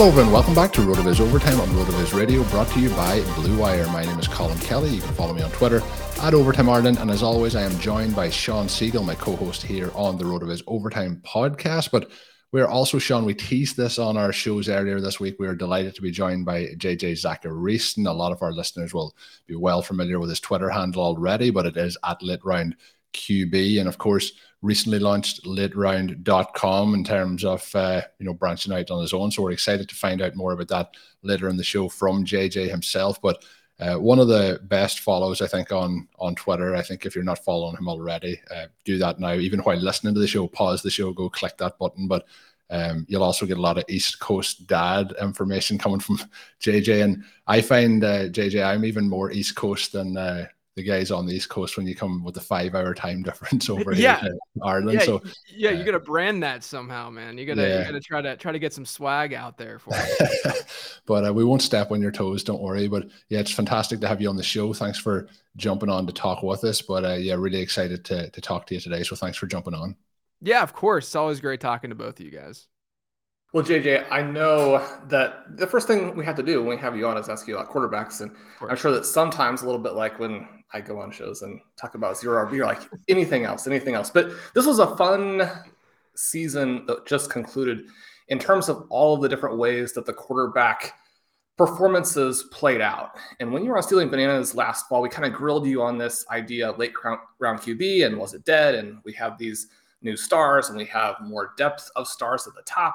Hello, everyone. Welcome back to RotoViz Overtime on RotoViz Radio, brought to you by Blue Wire. My name is Colm Kelly. You can follow me on Twitter at Overtime Ireland. And as always, I am joined by Shawn Siegele, my co host here on the RotoViz Overtime podcast. But we're also, Shawn, we teased this on our shows earlier this week. We are delighted to be joined by JJ Zachariason. A lot of our listeners will be well familiar with his Twitter handle already, but it is at LateRound QB. And of course, recently launched lateround.com in terms of uh, you know branching out on his own. So we're excited to find out more about that later in the show from JJ himself. But uh, one of the best follows, I think, on on Twitter. I think if you're not following him already, uh, do that now. Even while listening to the show, pause the show, go click that button. But um, you'll also get a lot of East Coast dad information coming from JJ. And I find uh, JJ, I'm even more East Coast than uh, the guys on the East Coast when you come with the five hour time difference over yeah. here in Ireland. Yeah, so yeah, uh, you gotta brand that somehow, man. You gotta Yeah. you gotta try to try to get some swag out there for it. but uh, we won't step on your toes, don't worry. But yeah, it's fantastic to have you on the show. Thanks for jumping on to talk with us. But uh, yeah, really excited to to talk to you today. So thanks for jumping on. yeah, of course. It's always great talking to both of you guys. Well, JJ, I know that the first thing we have to do when we have you on is ask you about quarterbacks. And I'm sure that sometimes a little bit like when I go on shows and talk about zero RB, you're like anything else, anything else. But this was a fun season that just concluded in terms of all of the different ways that the quarterback performances played out. And when you were on Stealing Bananas last fall, we kind of grilled you on this idea of late round, round QB and was it dead? And we have these new stars and we have more depth of stars at the top.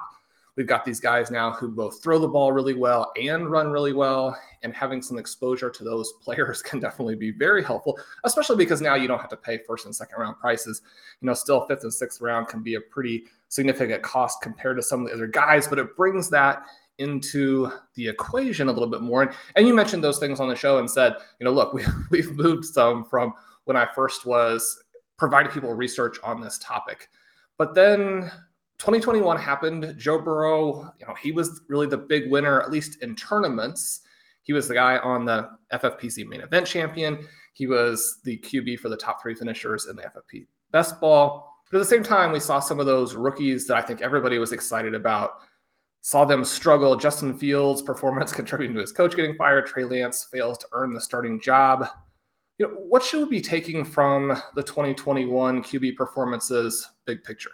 We've got these guys now who both throw the ball really well and run really well. And having some exposure to those players can definitely be very helpful, especially because now you don't have to pay first and second round prices. You know, still fifth and sixth round can be a pretty significant cost compared to some of the other guys, but it brings that into the equation a little bit more. And, and you mentioned those things on the show and said, you know, look, we, we've moved some from when I first was providing people research on this topic. But then 2021 happened. Joe Burrow, you know, he was really the big winner, at least in tournaments. He was the guy on the FFPC main event champion. He was the QB for the top three finishers in the FFP best ball. But at the same time, we saw some of those rookies that I think everybody was excited about. Saw them struggle. Justin Fields' performance contributing to his coach getting fired. Trey Lance fails to earn the starting job. You know, what should we be taking from the 2021 QB performances, big picture?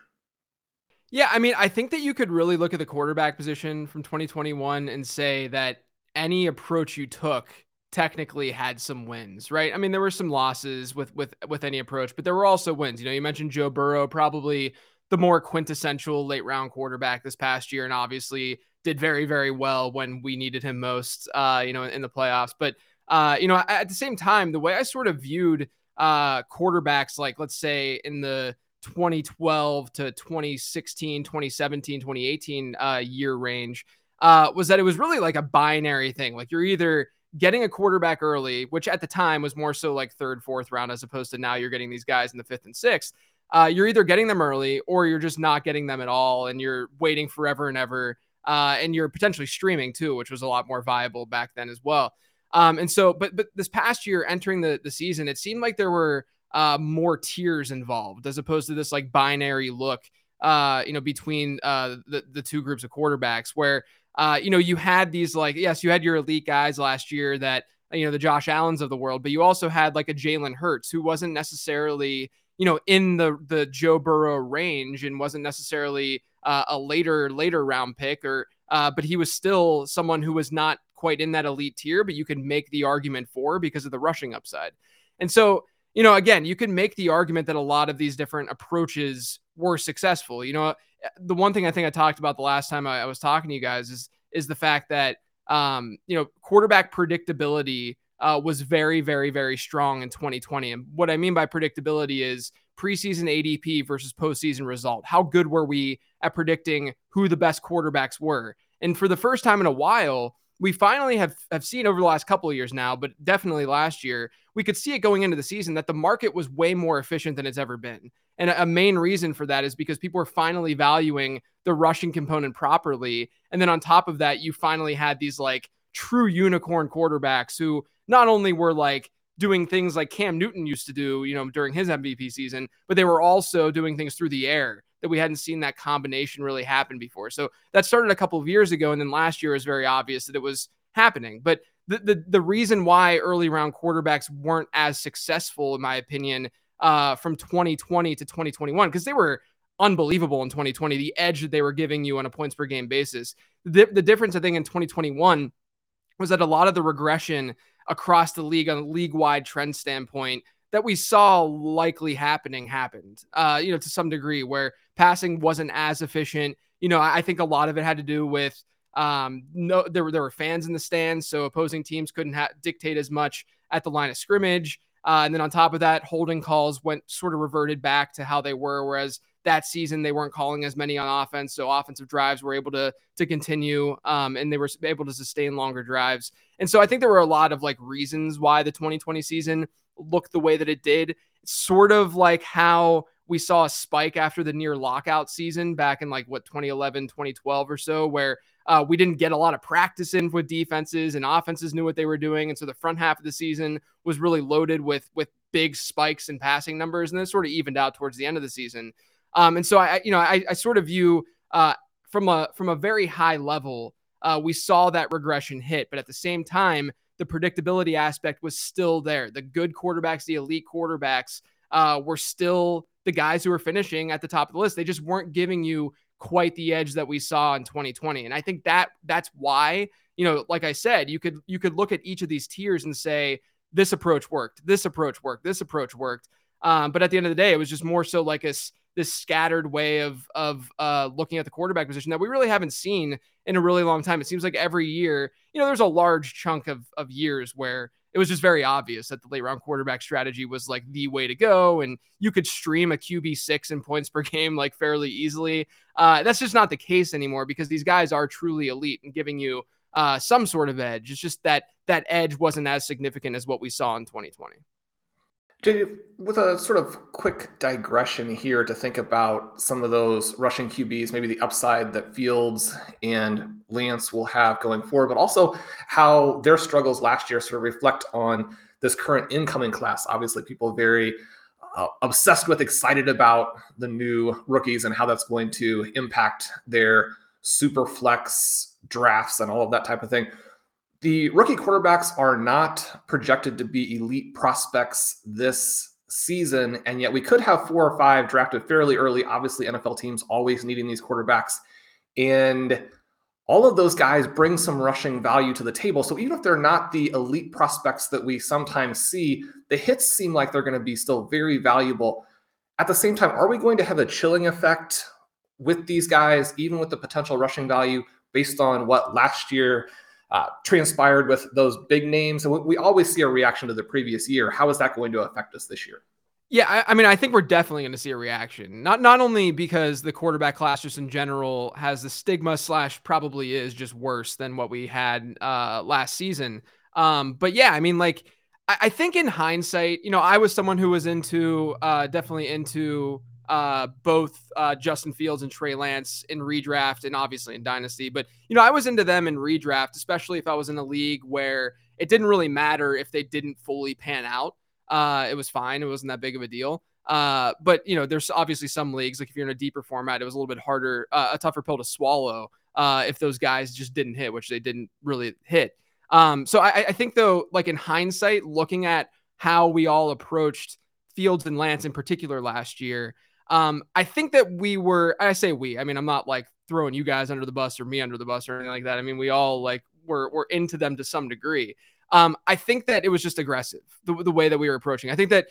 Yeah, I mean, I think that you could really look at the quarterback position from 2021 and say that any approach you took technically had some wins, right? I mean, there were some losses with with with any approach, but there were also wins. You know, you mentioned Joe Burrow, probably the more quintessential late round quarterback this past year, and obviously did very very well when we needed him most. Uh, you know, in the playoffs, but uh, you know, at the same time, the way I sort of viewed uh quarterbacks, like let's say in the 2012 to 2016, 2017, 2018 uh, year range uh, was that it was really like a binary thing. Like you're either getting a quarterback early, which at the time was more so like third, fourth round, as opposed to now you're getting these guys in the fifth and sixth. Uh, you're either getting them early or you're just not getting them at all, and you're waiting forever and ever. Uh, and you're potentially streaming too, which was a lot more viable back then as well. Um, and so, but but this past year, entering the the season, it seemed like there were uh, more tiers involved as opposed to this like binary look, uh, you know, between uh, the the two groups of quarterbacks where uh, you know you had these like yes, you had your elite guys last year that you know the Josh Allen's of the world, but you also had like a Jalen Hurts who wasn't necessarily you know in the the Joe Burrow range and wasn't necessarily uh, a later later round pick or uh, but he was still someone who was not quite in that elite tier, but you could make the argument for because of the rushing upside. And so, you know, again, you can make the argument that a lot of these different approaches were successful. You know, the one thing I think I talked about the last time I, I was talking to you guys is is the fact that um, you know, quarterback predictability uh, was very, very, very strong in 2020. And what I mean by predictability is preseason ADP versus postseason result. How good were we at predicting who the best quarterbacks were? And for the first time in a while, we finally have, have seen over the last couple of years now, but definitely last year, we could see it going into the season that the market was way more efficient than it's ever been. And a, main reason for that is because people are finally valuing the rushing component properly. And then on top of that, you finally had these like true unicorn quarterbacks who not only were like doing things like Cam Newton used to do, you know, during his MVP season, but they were also doing things through the air that we hadn't seen that combination really happen before. So that started a couple of years ago, and then last year was very obvious that it was happening. But the the, the reason why early round quarterbacks weren't as successful, in my opinion, uh, from 2020 to 2021, because they were unbelievable in 2020, the edge that they were giving you on a points per game basis. The, the difference, I think, in 2021 was that a lot of the regression across the league on a league wide trend standpoint that we saw likely happening happened, uh, you know, to some degree where passing wasn't as efficient. You know, I think a lot of it had to do with um, no, there were there were fans in the stands, so opposing teams couldn't ha- dictate as much at the line of scrimmage. Uh, and then on top of that, holding calls went sort of reverted back to how they were, whereas that season they weren't calling as many on offense, so offensive drives were able to to continue, um, and they were able to sustain longer drives. And so I think there were a lot of like reasons why the 2020 season looked the way that it did. Sort of like how we saw a spike after the near lockout season back in like what 2011, 2012 or so, where uh, we didn't get a lot of practice in with defenses and offenses knew what they were doing, and so the front half of the season was really loaded with with big spikes in passing numbers, and then sort of evened out towards the end of the season. Um, and so I, you know, I, I sort of view uh, from a from a very high level, uh, we saw that regression hit, but at the same time, the predictability aspect was still there. The good quarterbacks, the elite quarterbacks, uh, were still the guys who were finishing at the top of the list. They just weren't giving you quite the edge that we saw in 2020, and I think that that's why you know, like I said, you could you could look at each of these tiers and say this approach worked, this approach worked, this approach worked. Um, but at the end of the day, it was just more so like a this scattered way of of uh, looking at the quarterback position that we really haven't seen in a really long time. It seems like every year, you know, there's a large chunk of of years where it was just very obvious that the late round quarterback strategy was like the way to go, and you could stream a QB six in points per game like fairly easily. Uh, that's just not the case anymore because these guys are truly elite and giving you uh, some sort of edge. It's just that that edge wasn't as significant as what we saw in 2020 with a sort of quick digression here to think about some of those rushing QBs, maybe the upside that Fields and Lance will have going forward, but also how their struggles last year sort of reflect on this current incoming class. Obviously, people very uh, obsessed with, excited about the new rookies and how that's going to impact their super flex drafts and all of that type of thing. The rookie quarterbacks are not projected to be elite prospects this season, and yet we could have four or five drafted fairly early. Obviously, NFL teams always needing these quarterbacks. And all of those guys bring some rushing value to the table. So even if they're not the elite prospects that we sometimes see, the hits seem like they're going to be still very valuable. At the same time, are we going to have a chilling effect with these guys, even with the potential rushing value based on what last year uh, transpired with those big names. And we always see a reaction to the previous year. How is that going to affect us this year? Yeah, I, I mean, I think we're definitely going to see a reaction. Not not only because the quarterback class just in general has the stigma slash probably is just worse than what we had uh, last season. Um, but yeah, I mean, like I, I think in hindsight, you know, I was someone who was into uh, definitely into uh, both uh, Justin Fields and Trey Lance in redraft and obviously in Dynasty. But, you know, I was into them in redraft, especially if I was in a league where it didn't really matter if they didn't fully pan out. Uh, it was fine. It wasn't that big of a deal. Uh, but you know, there's obviously some leagues like if you're in a deeper format, it was a little bit harder, uh, a tougher pill to swallow uh, if those guys just didn't hit, which they didn't really hit. Um, so I, I think though, like in hindsight, looking at how we all approached Fields and Lance in particular last year, um, I think that we were. I say we. I mean, I'm not like throwing you guys under the bus or me under the bus or anything like that. I mean, we all like were were into them to some degree. Um, I think that it was just aggressive the, the way that we were approaching. I think that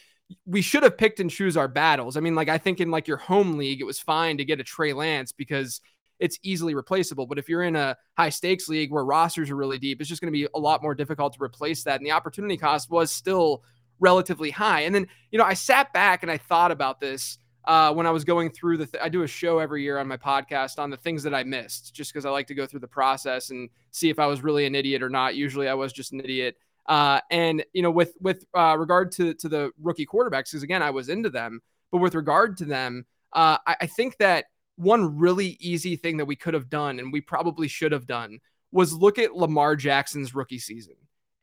we should have picked and choose our battles. I mean, like I think in like your home league, it was fine to get a Trey Lance because it's easily replaceable. But if you're in a high stakes league where rosters are really deep, it's just going to be a lot more difficult to replace that. And the opportunity cost was still relatively high. And then, you know, I sat back and I thought about this uh, when I was going through the, th- I do a show every year on my podcast on the things that I missed, just because I like to go through the process and see if I was really an idiot or not. Usually, I was just an idiot. Uh, and you know, with with uh, regard to to the rookie quarterbacks, because again, I was into them, but with regard to them, uh, I, I think that one really easy thing that we could have done, and we probably should have done, was look at Lamar Jackson's rookie season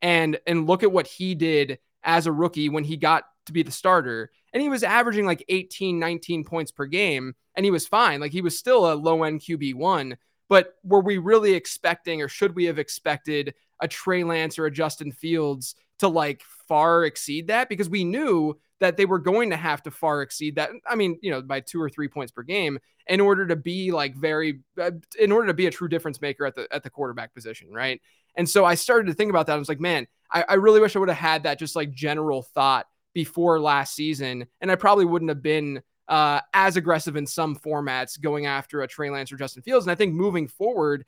and and look at what he did as a rookie when he got to be the starter and he was averaging like 18 19 points per game and he was fine like he was still a low end qb1 but were we really expecting or should we have expected a Trey Lance or a Justin Fields to like far exceed that because we knew that they were going to have to far exceed that. I mean, you know, by two or three points per game in order to be like very, uh, in order to be a true difference maker at the at the quarterback position, right? And so I started to think about that. I was like, man, I, I really wish I would have had that just like general thought before last season, and I probably wouldn't have been uh, as aggressive in some formats going after a Trey Lance or Justin Fields. And I think moving forward,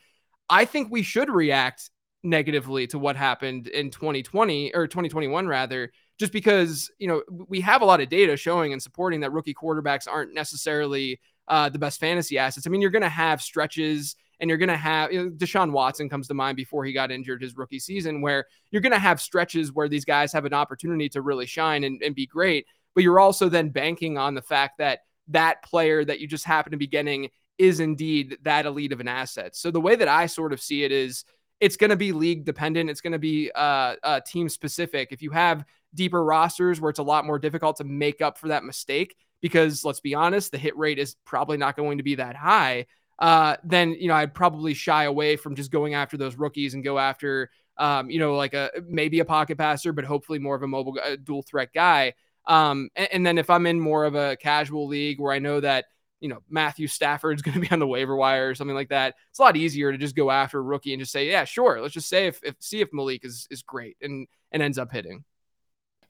I think we should react negatively to what happened in 2020 or 2021 rather just because you know we have a lot of data showing and supporting that rookie quarterbacks aren't necessarily uh, the best fantasy assets. I mean, you're going to have stretches and you're going to have you know, Deshaun Watson comes to mind before he got injured his rookie season, where you're going to have stretches where these guys have an opportunity to really shine and, and be great. But you're also then banking on the fact that that player that you just happen to be getting is indeed that elite of an asset. So the way that I sort of see it is it's going to be league dependent. It's going to be uh, uh, team specific. If you have deeper rosters where it's a lot more difficult to make up for that mistake, because let's be honest, the hit rate is probably not going to be that high. Uh, then you know I'd probably shy away from just going after those rookies and go after um, you know like a maybe a pocket passer, but hopefully more of a mobile uh, dual threat guy. Um, and, and then if I'm in more of a casual league where I know that you know, Matthew Stafford's going to be on the waiver wire or something like that. It's a lot easier to just go after a rookie and just say, yeah, sure. Let's just say if, if see if Malik is is great and and ends up hitting.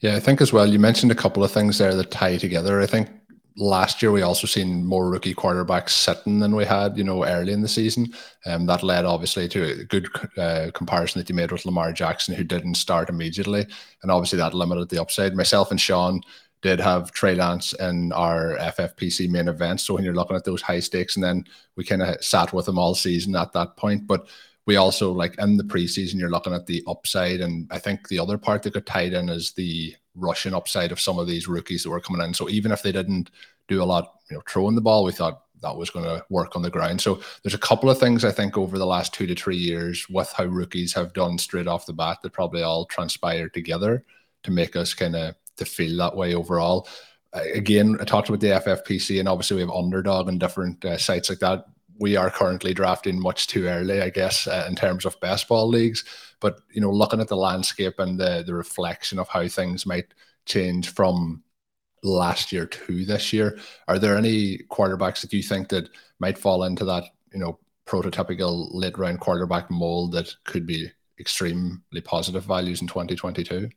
Yeah, I think as well. You mentioned a couple of things there that tie together. I think last year we also seen more rookie quarterbacks sitting than we had, you know, early in the season. Um, that led obviously to a good uh, comparison that you made with Lamar Jackson, who didn't start immediately, and obviously that limited the upside. Myself and Shawn did have Trey Lance in our FFPC main event. So when you're looking at those high stakes, and then we kind of sat with them all season at that point. But we also like in the preseason, you're looking at the upside, and I think the other part that got tied in is the rushing upside of some of these rookies that were coming in. So even if they didn't do a lot, you know, throwing the ball, we thought that was going to work on the ground. So there's a couple of things I think over the last two to three years with how rookies have done straight off the bat that probably all transpired together to make us kind of to feel that way overall. Again, I talked about the FFPC, and obviously we have underdog and different uh, sites like that. We are currently drafting much too early, I guess, uh, in terms of baseball leagues. But you know, looking at the landscape and the the reflection of how things might change from last year to this year, are there any quarterbacks that you think that might fall into that you know prototypical late round quarterback mold that could be extremely positive values in 2022?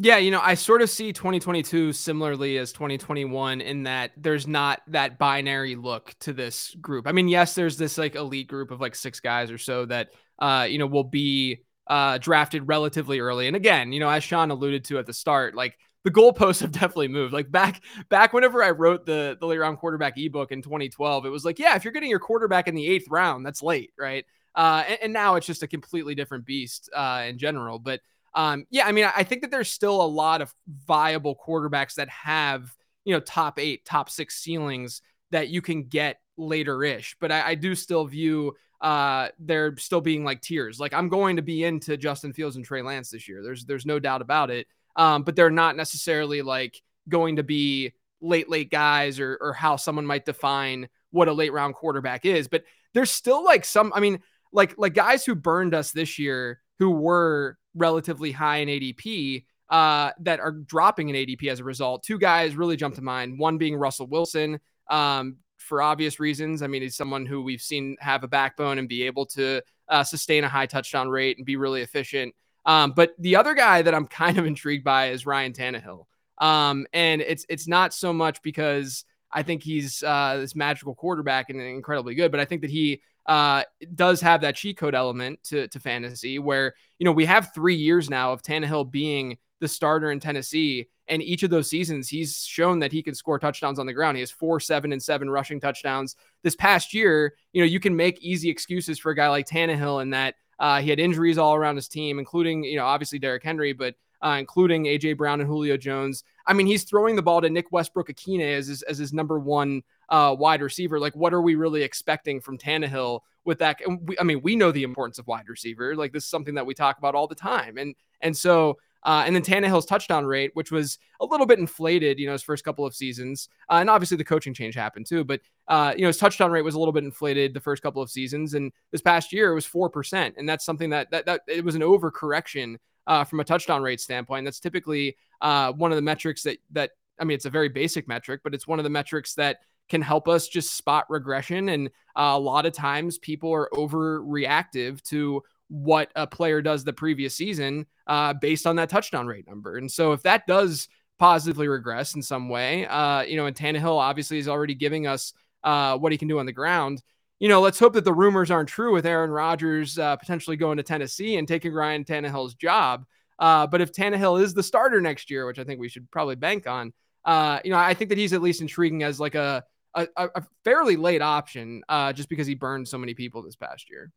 Yeah, you know, I sort of see 2022 similarly as 2021 in that there's not that binary look to this group. I mean, yes, there's this like elite group of like six guys or so that uh, you know, will be uh drafted relatively early. And again, you know, as Shawn alluded to at the start, like the goalposts have definitely moved. Like back back whenever I wrote the the late round quarterback ebook in 2012, it was like, yeah, if you're getting your quarterback in the eighth round, that's late, right? Uh, and, and now it's just a completely different beast uh, in general. But um, yeah, I mean, I think that there's still a lot of viable quarterbacks that have, you know, top eight, top six ceilings that you can get later ish. But I, I do still view uh, there still being like tiers. Like I'm going to be into Justin Fields and Trey Lance this year. There's there's no doubt about it. Um, but they're not necessarily like going to be late late guys or or how someone might define what a late round quarterback is. But there's still like some. I mean, like like guys who burned us this year who were relatively high in ADP uh, that are dropping in ADP as a result. Two guys really jump to mind. One being Russell Wilson. Um, for obvious reasons. I mean, he's someone who we've seen have a backbone and be able to uh, sustain a high touchdown rate and be really efficient. Um, but the other guy that I'm kind of intrigued by is Ryan Tannehill. Um, and it's it's not so much because I think he's uh, this magical quarterback and incredibly good, but I think that he uh, does have that cheat code element to, to fantasy where, you know, we have three years now of Tannehill being the starter in Tennessee. And each of those seasons, he's shown that he can score touchdowns on the ground. He has four, seven, and seven rushing touchdowns. This past year, you know, you can make easy excuses for a guy like Tannehill in that uh, he had injuries all around his team, including, you know, obviously Derrick Henry, but uh, including AJ Brown and Julio Jones. I mean, he's throwing the ball to Nick Westbrook-Ikhine as his, as his number one uh, wide receiver. Like, what are we really expecting from Tannehill with that? We, I mean, we know the importance of wide receiver. Like, this is something that we talk about all the time, and and so uh, and then Tannehill's touchdown rate, which was a little bit inflated, you know, his first couple of seasons. Uh, and obviously the coaching change happened too. But, uh, you know, his touchdown rate was a little bit inflated the first couple of seasons. And this past year it was 4%. And that's something that, that, that it was an overcorrection uh, from a touchdown rate standpoint. That's typically uh, one of the metrics that, that, I mean, it's a very basic metric, but it's one of the metrics that can help us just spot regression. And uh, a lot of times people are overreactive to what a player does the previous season uh, based on that touchdown rate number. And so if that does positively regress in some way, uh, you know, and Tannehill obviously is already giving us uh, what he can do on the ground. You know, let's hope that the rumors aren't true with Aaron Rodgers uh, potentially going to Tennessee and taking Ryan Tannehill's job. Uh, but if Tannehill is the starter next year, which I think we should probably bank on, uh, you know, I think that he's at least intriguing as like a a, a fairly late option, just because he burned so many people this past year.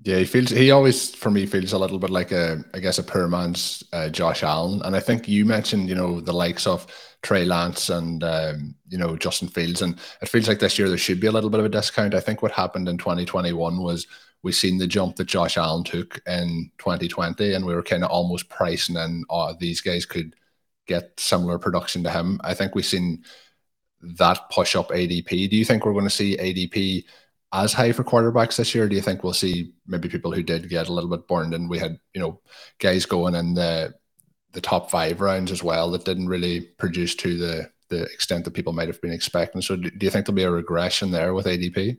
Yeah, he feels he always for me feels a little bit like a I guess a poor man's uh, Josh Allen, and I think you mentioned you know the likes of Trey Lance and um, you know Justin Fields, and it feels like this year there should be a little bit of a discount. I think what happened in 2021 was we seen the jump that Josh Allen took in 2020, and we were kind of almost pricing in oh, these guys could get similar production to him. I think we've seen that push up ADP. Do you think we're going to see ADP? As high for quarterbacks this year? Do you think we'll see maybe people who did get a little bit burned and we had, you know, guys going in the the top five rounds as well that didn't really produce to the the extent that people might have been expecting. So do, do you think there'll be a regression there with ADP?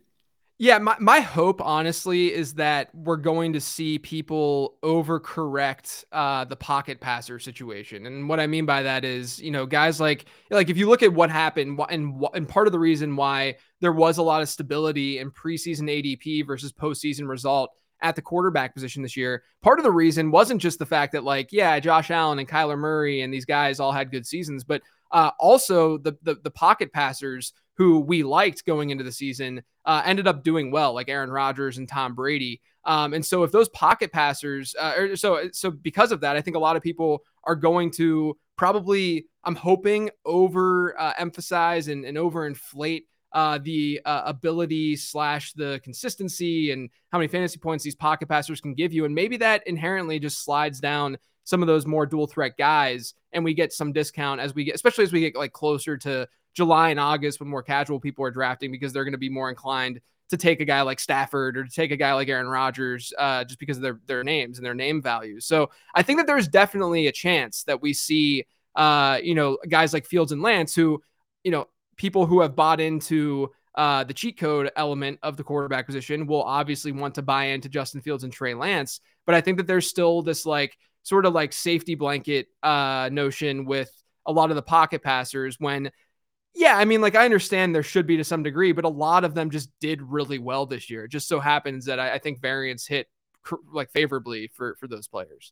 Yeah, my, my hope, honestly, is that we're going to see people overcorrect uh, the pocket passer situation. And what I mean by that is, you know, guys like like if you look at what happened, and and part of the reason why there was a lot of stability in preseason ADP versus postseason result at the quarterback position this year. Part of the reason wasn't just the fact that like, yeah, Josh Allen and Kyler Murray and these guys all had good seasons, but uh, also the, the the pocket passers who we liked going into the season, uh, ended up doing well, like Aaron Rodgers and Tom Brady. Um, and so if those pocket passers, uh, so so because of that, I think a lot of people are going to probably, I'm hoping, over uh, emphasize and, and overinflate uh, the uh, ability slash the consistency and how many fantasy points these pocket passers can give you. And maybe that inherently just slides down some of those more dual threat guys and we get some discount as we get, especially as we get like closer to July and August when more casual people are drafting because they're going to be more inclined to take a guy like Stafford or to take a guy like Aaron Rodgers uh, just because of their, their names and their name values. So I think that there's definitely a chance that we see, uh, you know, guys like Fields and Lance who, you know, people who have bought into uh, the cheat code element of the quarterback position will obviously want to buy into Justin Fields and Trey Lance. But I think that there's still this like sort of like safety blanket uh, notion with a lot of the pocket passers when yeah, I mean, like I understand there should be to some degree, but a lot of them just did really well this year. It just so happens that I, I think variance hit like favorably for for those players.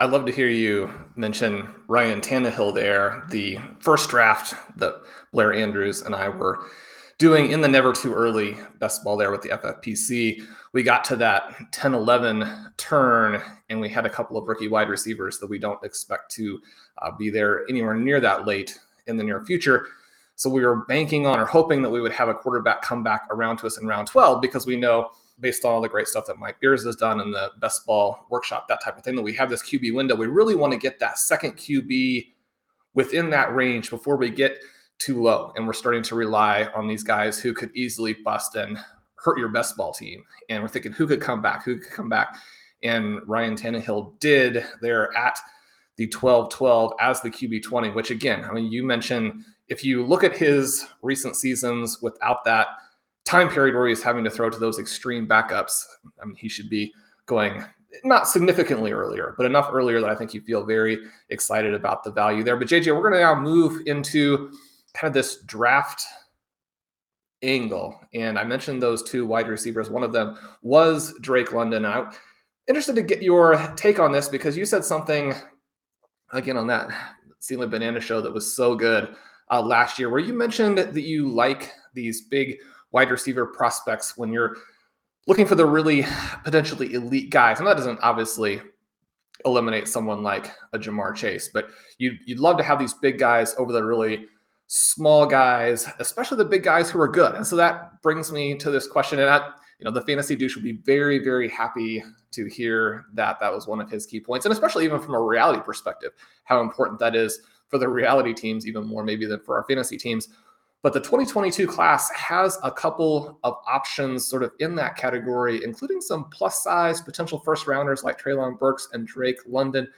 I'd love to hear you mention Ryan Tannehill there, the first draft that Blair Andrews and I were doing in the never too early best ball there with the FFPC. We got to that 10 11 turn, and we had a couple of rookie wide receivers that we don't expect to uh, be there anywhere near that late in the near future. So we were banking on or hoping that we would have a quarterback come back around to us in round 12 because we know based on all the great stuff that Mike Beers has done in the best ball workshop, that type of thing, that we have this QB window. We really want to get that second QB within that range before we get too low. And we're starting to rely on these guys who could easily bust and hurt your best ball team. And we're thinking who could come back, who could come back. And Ryan Tannehill did there at the 12 12 as the QB 20, which again, I mean, you mentioned if you look at his recent seasons without that time period where he's having to throw to those extreme backups, I mean, he should be going not significantly earlier, but enough earlier that I think you feel very excited about the value there. But JJ, we're going to now move into kind of this draft angle. And I mentioned those two wide receivers. One of them was Drake London. I'm interested to get your take on this because you said something again on that Stealing Banana show that was so good uh, last year, where you mentioned that you like these big wide receiver prospects when you're looking for the really potentially elite guys. And that doesn't obviously eliminate someone like a Ja'Marr Chase, but you'd, you'd love to have these big guys over the really small guys, especially the big guys who are good. And so that brings me to this question. And I, you know, the fantasy douche would be very, very happy to hear that that was one of his key points. And especially even from a reality perspective, how important that is for the reality teams, even more maybe than for our fantasy teams. But the 2022 class has a couple of options sort of in that category, including some plus size potential first rounders like Treylon Burks and Drake London.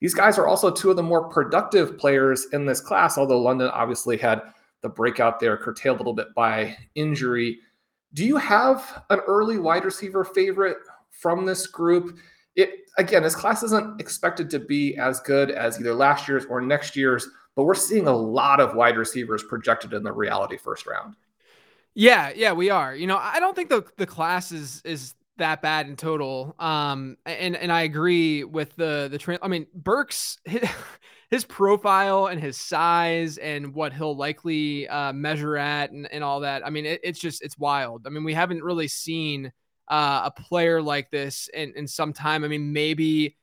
These guys are also two of the more productive players in this class, although London obviously had the breakout there curtailed a little bit by injury. Do you have an early wide receiver favorite from this group? It again, this class isn't expected to be as good as either last year's or next year's but we're seeing a lot of wide receivers projected in the reality first round. Yeah, yeah, we are. You know, I don't think the the class is is that bad in total. Um, and and I agree with the the train. I mean, Burks his, his, profile and his size and what he'll likely uh, measure at and, and all that. I mean, it, it's just it's wild. I mean, we haven't really seen uh, a player like this in in some time. I mean, maybe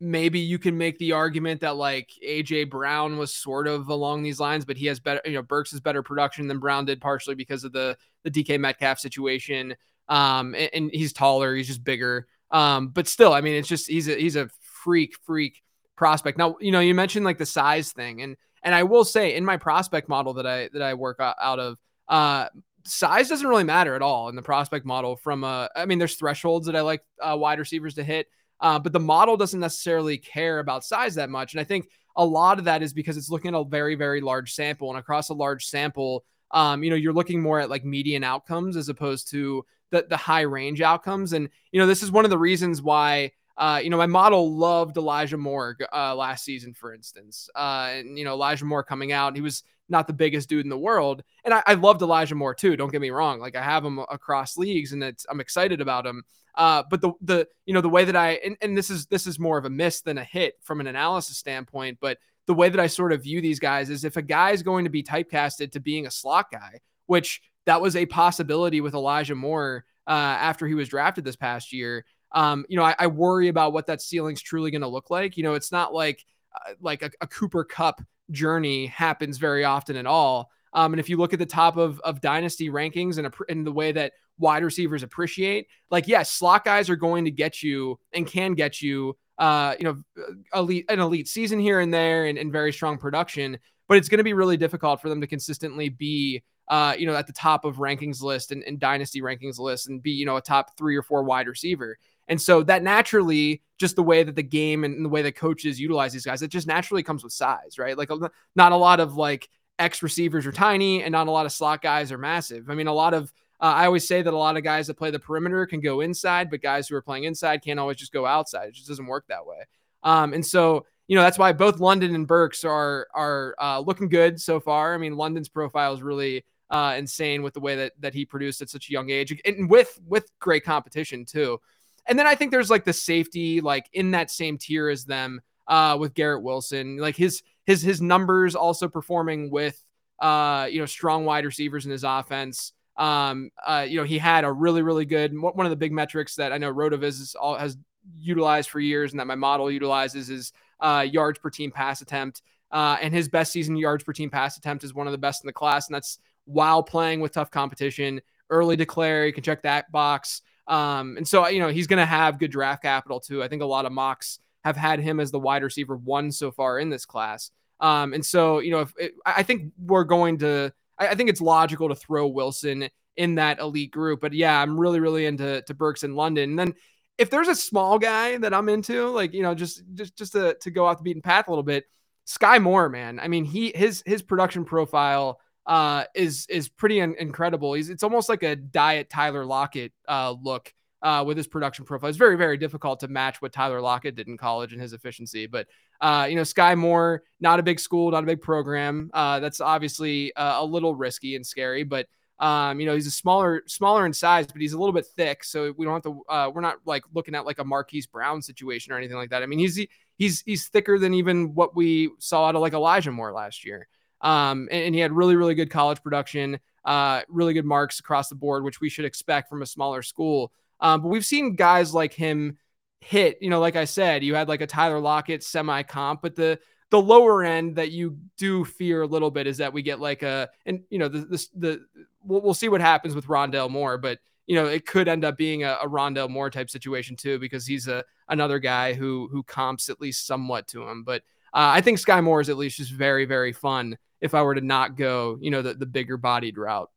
maybe you can make the argument that like AJ Brown was sort of along these lines, but he has better, you know, Burks has better production than Brown did, partially because of the the DK Metcalf situation. Um, and, and he's taller, he's just bigger. Um, but still, I mean, it's just he's a he's a freak, freak prospect. Now, you know, you mentioned like the size thing, and and I will say in my prospect model that I that I work out of, uh, size doesn't really matter at all in the prospect model. From uh, I mean, there's thresholds that I like uh, wide receivers to hit. Uh, but the model doesn't necessarily care about size that much. And I think a lot of that is because it's looking at a very, very large sample. And across a large sample, um, you know, you're looking more at like median outcomes as opposed to the, the high range outcomes. And, you know, this is one of the reasons why, uh, you know, my model loved Elijah Moore uh, last season, for instance. Uh, and, you know, Elijah Moore coming out, he was not the biggest dude in the world. And I, I loved Elijah Moore too. Don't get me wrong. Like I have him across leagues and I'm excited about him. Uh, but the the you know the way that I and, and this is this is more of a miss than a hit from an analysis standpoint, but the way that I sort of view these guys is if a guy is going to be typecasted to being a slot guy, which that was a possibility with Elijah Moore uh, after he was drafted this past year. Um, you know, I, I, worry about what that ceiling's truly going to look like. You know, it's not like uh, like a, a, Cooper Kupp journey happens very often at all. Um, and if you look at the top of of dynasty rankings and in the way that wide receivers appreciate, like yes, slot guys are going to get you and can get you uh, you know, elite an elite season here and there and, and very strong production, but it's going to be really difficult for them to consistently be uh, you know, at the top of rankings list and, and dynasty rankings list and be, you know, a top three or four wide receiver. And so that naturally, just the way that the game and the way that coaches utilize these guys, it just naturally comes with size, right? Like not a lot of like X receivers are tiny and not a lot of slot guys are massive. I mean, a lot of uh, I always say that a lot of guys that play the perimeter can go inside, but guys who are playing inside can't always just go outside. It just doesn't work that way. Um, and so, you know, that's why both London and Burks are are uh, looking good so far. I mean, London's profile is really uh, insane with the way that that he produced at such a young age, and with with great competition too. And then I think there's like the safety, like in that same tier as them, uh, with Garrett Wilson, like his his his numbers also performing with uh, you know strong wide receivers in his offense. Um, uh, you know, he had a really, really good one of the big metrics that I know Rotoviz all, has utilized for years and that my model utilizes is uh, yards per team pass attempt. Uh, and his best season yards per team pass attempt is one of the best in the class. And that's while playing with tough competition, early declare. You can check that box. Um, and so, you know, he's going to have good draft capital too. I think a lot of mocks have had him as the wide receiver one so far in this class. Um, and so, you know, if it, I think we're going to I, I think it's logical to throw Wilson in that elite group. But yeah, I'm really, really into to Burks in London. And then if there's a small guy that I'm into, like, you know, just just just to, to go off the beaten path a little bit, Sky Moore, man. I mean, he his his production profile uh is is pretty un- incredible. He's it's almost like a diet Tyler Lockett uh look uh, with his production profile. It's very, very difficult to match what Tyler Lockett did in college and his efficiency. But, uh, you know, Sky Moore, not a big school, not a big program. Uh, that's obviously uh, a little risky and scary, but. Um, you know, he's a smaller, smaller in size, but he's a little bit thick. So we don't have to. Uh, we're not like looking at like a Marquise Brown situation or anything like that. I mean, he's he's he's thicker than even what we saw out of like Elijah Moore last year. Um, and, and, he had really, really good college production, uh, really good marks across the board, which we should expect from a smaller school. Um, but we've seen guys like him hit, you know, like I said, you had like a Tyler Lockett semi comp, but the the lower end that you do fear a little bit is that we get like a and you know the the, the we'll, we'll see what happens with Rondale Moore, but you know it could end up being a, a Rondale Moore type situation too because he's a another guy who who comps at least somewhat to him. But uh, I think Sky Moore is at least just very very fun if I were to not go you know the the bigger bodied route.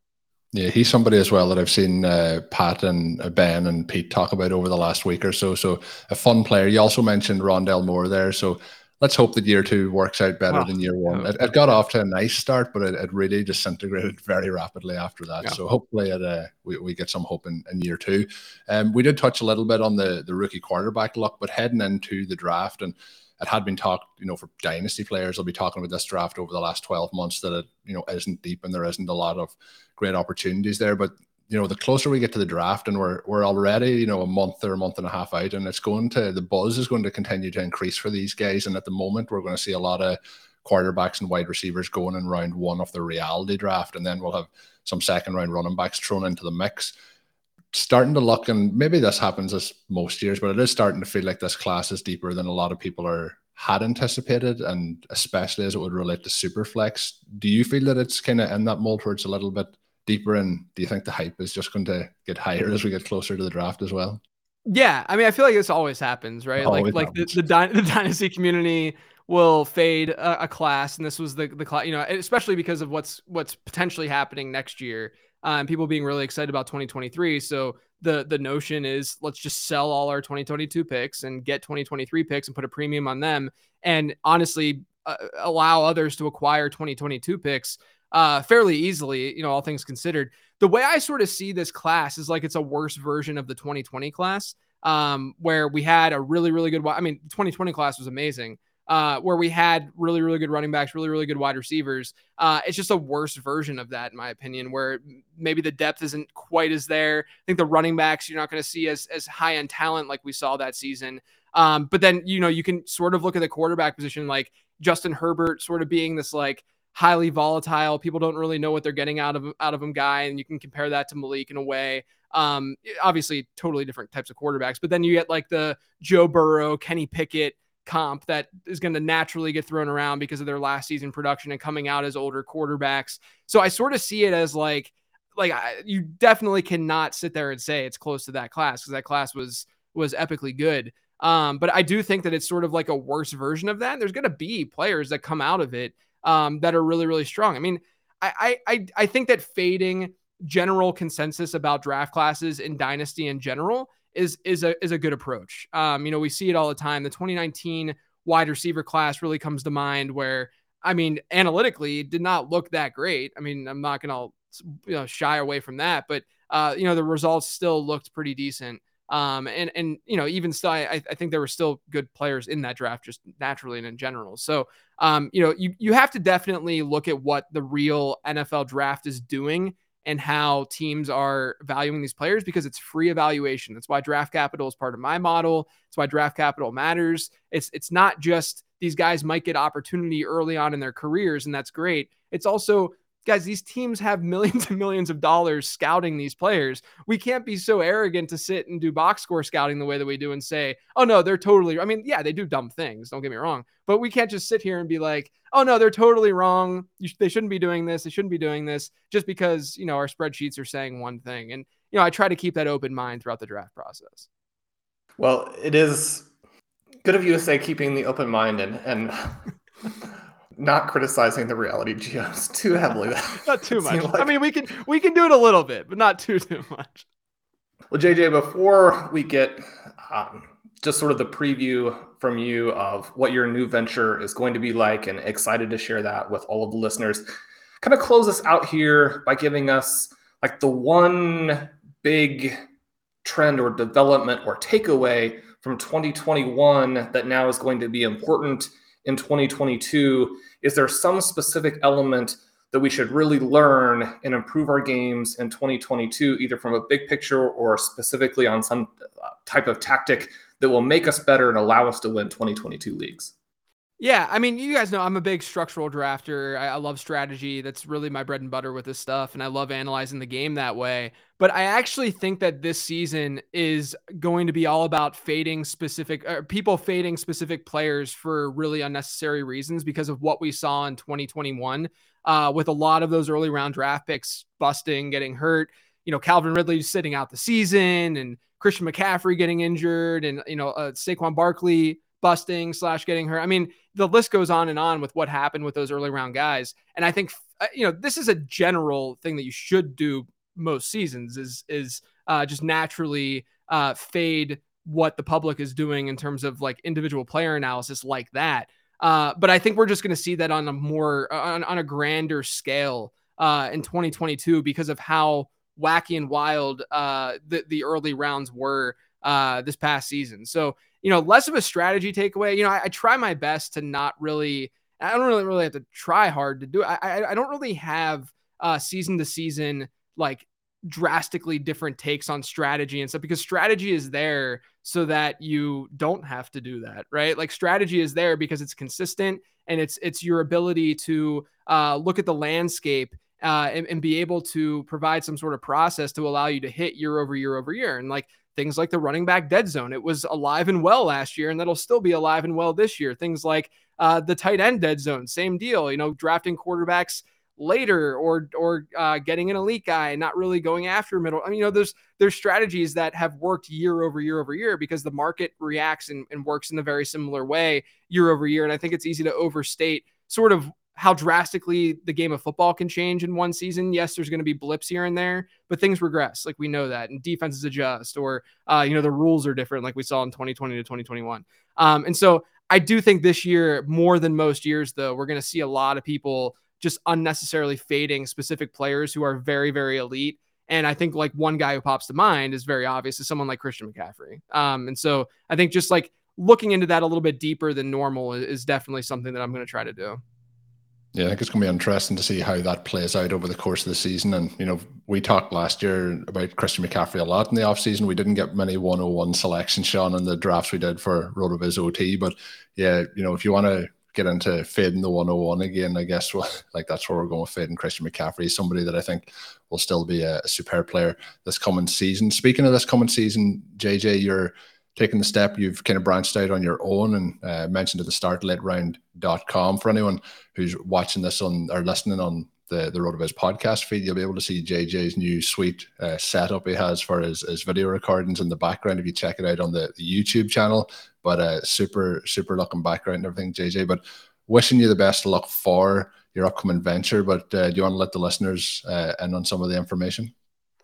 Yeah, he's somebody as well that I've seen uh, Pat and uh, Ben and Pete talk about over the last week or so. So a fun player. You also mentioned Rondale Moore there. So let's hope that year two works out better wow. than year one. It, it, got off to a nice start, but it, it really disintegrated very rapidly after that. Yeah. So hopefully it, uh, we, we get some hope in, in year two. Um, we did touch a little bit on the, the rookie quarterback luck, but heading into the draft and it had been talked, you know, for dynasty players, they'll be talking about this draft over the last 12 months that it, you know, isn't deep and there isn't a lot of great opportunities there. But you know, the closer we get to the draft, and we're we're already you know a month or a month and a half out, and it's going to the buzz is going to continue to increase for these guys. And at the moment, we're going to see a lot of quarterbacks and wide receivers going in round one of the reality draft, and then we'll have some second round running backs thrown into the mix. Starting to look, and maybe this happens as most years, but it is starting to feel like this class is deeper than a lot of people are had anticipated, and especially as it would relate to Superflex. Do you feel that it's kind of in that mold where it's a little bit deeper and Do you think the hype is just going to get higher as we get closer to the draft as well? Yeah, I mean, I feel like this always happens, right? Always like, happens. like the, the, the dynasty community will fade a, a, class, and this was the the class, you know, especially because of what's what's potentially happening next year. Uh, and people being really excited about 2023. So the the notion is let's just sell all our 2022 picks and get 2023 picks and put a premium on them, and honestly uh, allow others to acquire 2022 picks uh, fairly easily. You know, all things considered. The way I sort of see this class is like it's a worse version of the 2020 class, um, where we had a really really good. I mean, 2020 class was amazing uh, where we had really, really good running backs, really, really good wide receivers. Uh, it's just a worse version of that, in my opinion, where maybe the depth isn't quite as there. I think the running backs you're not going to see as as high end talent like we saw that season. Um, but then you know you can sort of look at the quarterback position, like Justin Herbert, sort of being this like highly volatile. People don't really know what they're getting out of out of him guy, and you can compare that to Malik in a way. Um, obviously, totally different types of quarterbacks. But then you get like the Joe Burrow, Kenny Pickett comp that is going to naturally get thrown around because of their last season production and coming out as older quarterbacks. So I sort of see it as like like I, you definitely cannot sit there and say it's close to that class because that class was was epically good. Um, but I do think that it's sort of like a worse version of that. There's going to be players that come out of it um, that are really really strong. I mean, I I I think that fading general consensus about draft classes in dynasty in general is is a is a good approach. Um, you know, we see it all the time. The 2019 wide receiver class really comes to mind where I mean, analytically it did not look that great. I mean, I'm not going to you know shy away from that, but uh, you know, the results still looked pretty decent. Um, and and you know, even still, I, I think there were still good players in that draft, just naturally and in general. So, um, you know, you you have to definitely look at what the real NFL draft is doing and how teams are valuing these players because it's free evaluation. That's why draft capital is part of my model. It's why draft capital matters. It's it's not just these guys might get opportunity early on in their careers and that's great. It's also guys, these teams have millions and millions of dollars scouting these players. We can't be so arrogant to sit and do box score scouting the way that we do and say, oh, no, they're totally, I mean, yeah, they do dumb things. Don't get me wrong. But we can't just sit here and be like, oh, no, they're totally wrong. Sh- they shouldn't be doing this. They shouldn't be doing this just because, you know, our spreadsheets are saying one thing. And, you know, I try to keep that open mind throughout the draft process. Well, it is good of you to say keeping the open mind and, and not criticizing the reality geos too heavily. not too much. Like... I mean, we can we can do it a little bit, but not too too much. Well, JJ, before we get um, just sort of the preview from you of what your new venture is going to be like, and excited to share that with all of the listeners. Kind of close us out here by giving us like the one big trend or development or takeaway from 2021 that now is going to be important in 2022? Is there some specific element that we should really learn and improve our games in 2022, either from a big picture or specifically on some uh, type of tactic that will make us better and allow us to win 2022 leagues? Yeah, I mean, you guys know I'm a big structural drafter. I, I, love strategy. That's really my bread and butter with this stuff. And I love analyzing the game that way. But I actually think that this season is going to be all about fading specific people fading specific players for really unnecessary reasons because of what we saw in 2021 uh, with a lot of those early round draft picks busting, getting hurt. You know, Calvin Ridley sitting out the season and Christian McCaffrey getting injured and, you know, uh, Saquon Barkley busting slash getting hurt. I mean, the list goes on and on with what happened with those early round guys. And I think uh, you know this is a general thing that you should do most seasons is is uh, just naturally uh, fade what the public is doing in terms of like individual player analysis like that. Uh, but I think we're just going to see that on a more on, on a grander scale uh, in 2022 because of how wacky and wild uh, the the early rounds were uh, this past season. So you know, less of a strategy takeaway. You know, I, I try my best to not really. I don't really really have to try hard to do it. I I, don't really have uh, season to season like drastically different takes on strategy and stuff because strategy is there so that you don't have to do that right like strategy is there because it's consistent and it's it's your ability to uh, look at the landscape uh, and, and, be able to provide some sort of process to allow you to hit year over year over year and like things like the running back dead zone. It was alive and well last year, and that'll still be alive and well this year. Things like uh, the tight end dead zone, same deal. You know, drafting quarterbacks later or or uh, getting an elite guy and not really going after middle. I mean, you know, there's there's strategies that have worked year over year over year because the market reacts and, and works in a very similar way year over year. And I think it's easy to overstate sort of how drastically the game of football can change in one season. Yes, there's going to be blips here and there, but things regress. Like we know that, and defenses adjust, or uh, you know the rules are different, like we saw in 2020 to 2021. Um, and so I do think this year, more than most years, though, we're going to see a lot of people just unnecessarily fading specific players who are very, very elite. And I think like one guy who pops to mind is very obvious is someone like Christian McCaffrey. Um, and so I think just like looking into that a little bit deeper than normal is definitely something that I'm going to try to do. Yeah, I think it's going to be interesting to see how that plays out over the course of the season. And, you know, we talked last year about Christian McCaffrey a lot in the offseason. We didn't get many 101 selections, Shawn, in the drafts we did for RotoViz OT. But yeah, you know, if you want to get into fading the 101 again, I guess, well, like that's where we're going with fading Christian McCaffrey, somebody that I think will still be a, a superb player this coming season. Speaking of this coming season, JJ, you're taking the step, you've kind of branched out on your own and uh, mentioned at the start, lateround.com. For anyone who's watching this on or listening on the, the RotoViz podcast feed, you'll be able to see JJ's new sweet uh, setup he has for his, his video recordings in the background if you check it out on the, the YouTube channel. But uh, super, super looking background and everything, JJ. But wishing you the best of luck for your upcoming venture. But uh, do you want to let the listeners uh, in on some of the information?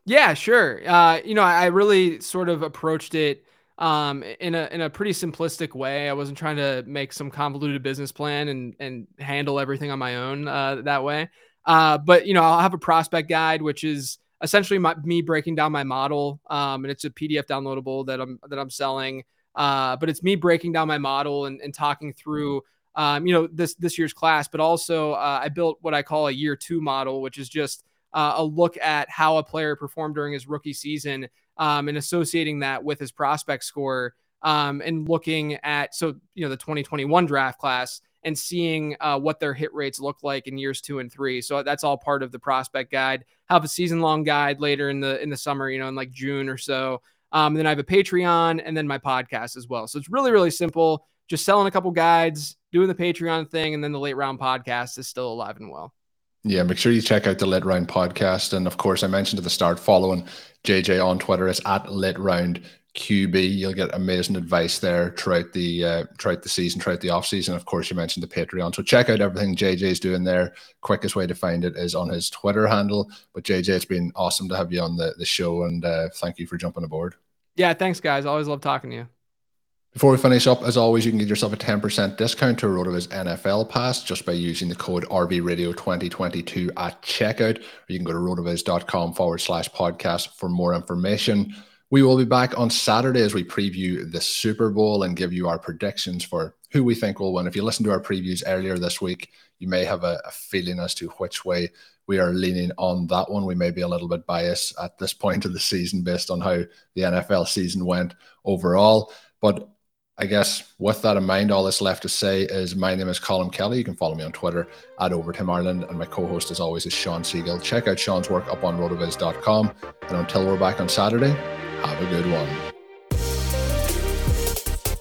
Yeah, sure. Uh, you know, I really sort of approached it um, in a in a pretty simplistic way. I wasn't trying to make some convoluted business plan and and handle everything on my own uh, that way. Uh, but you know, I'll have a prospect guide, which is essentially my, me breaking down my model, um, and it's a PDF downloadable that I'm that I'm selling. Uh, but it's me breaking down my model and, and talking through, um, you know, this this year's class. But also, uh, I built what I call a year two model, which is just uh, a look at how a player performed during his rookie season um, and associating that with his prospect score um, and looking at so you know the 2021 draft class and seeing uh, what their hit rates look like in years two and three. So that's all part of the prospect guide. Have a season long guide later in the in the summer, you know, in like June or so. Um, and then I have a Patreon and then my podcast as well. So it's really really simple. Just selling a couple guides, doing the Patreon thing, and then the late round podcast is still alive and well. Yeah, make sure you check out the Late Round podcast. And of course, I mentioned at the start, following JJ on Twitter is at Late Round QB. You'll get amazing advice there throughout the uh, throughout the season, throughout the off season. Of course, you mentioned the Patreon, so check out everything JJ's doing there. Quickest way to find it is on his Twitter handle. But JJ, it's been awesome to have you on the the show, and uh, thank you for jumping aboard. Yeah, thanks, guys. Always love talking to you. Before we finish up, as always, you can get yourself a 10% discount to RotoViz NFL Pass just by using the code RVRadio2022 at checkout, or you can go to rotoviz.com forward slash podcast for more information. We will be back on Saturday as we preview the Super Bowl and give you our predictions for who we think will win. If you listened to our previews earlier this week, you may have a, a feeling as to which way we are leaning on that one. We may be a little bit biased at this point of the season based on how the NFL season went overall. But I guess with that in mind, all that's left to say is my name is Colm Kelly. You can follow me on Twitter at Overtime Ireland, and my co-host, as always, is Shawn Siegele. Check out Shawn's work up on rotoviz.com. And until we're back on Saturday, have a good one.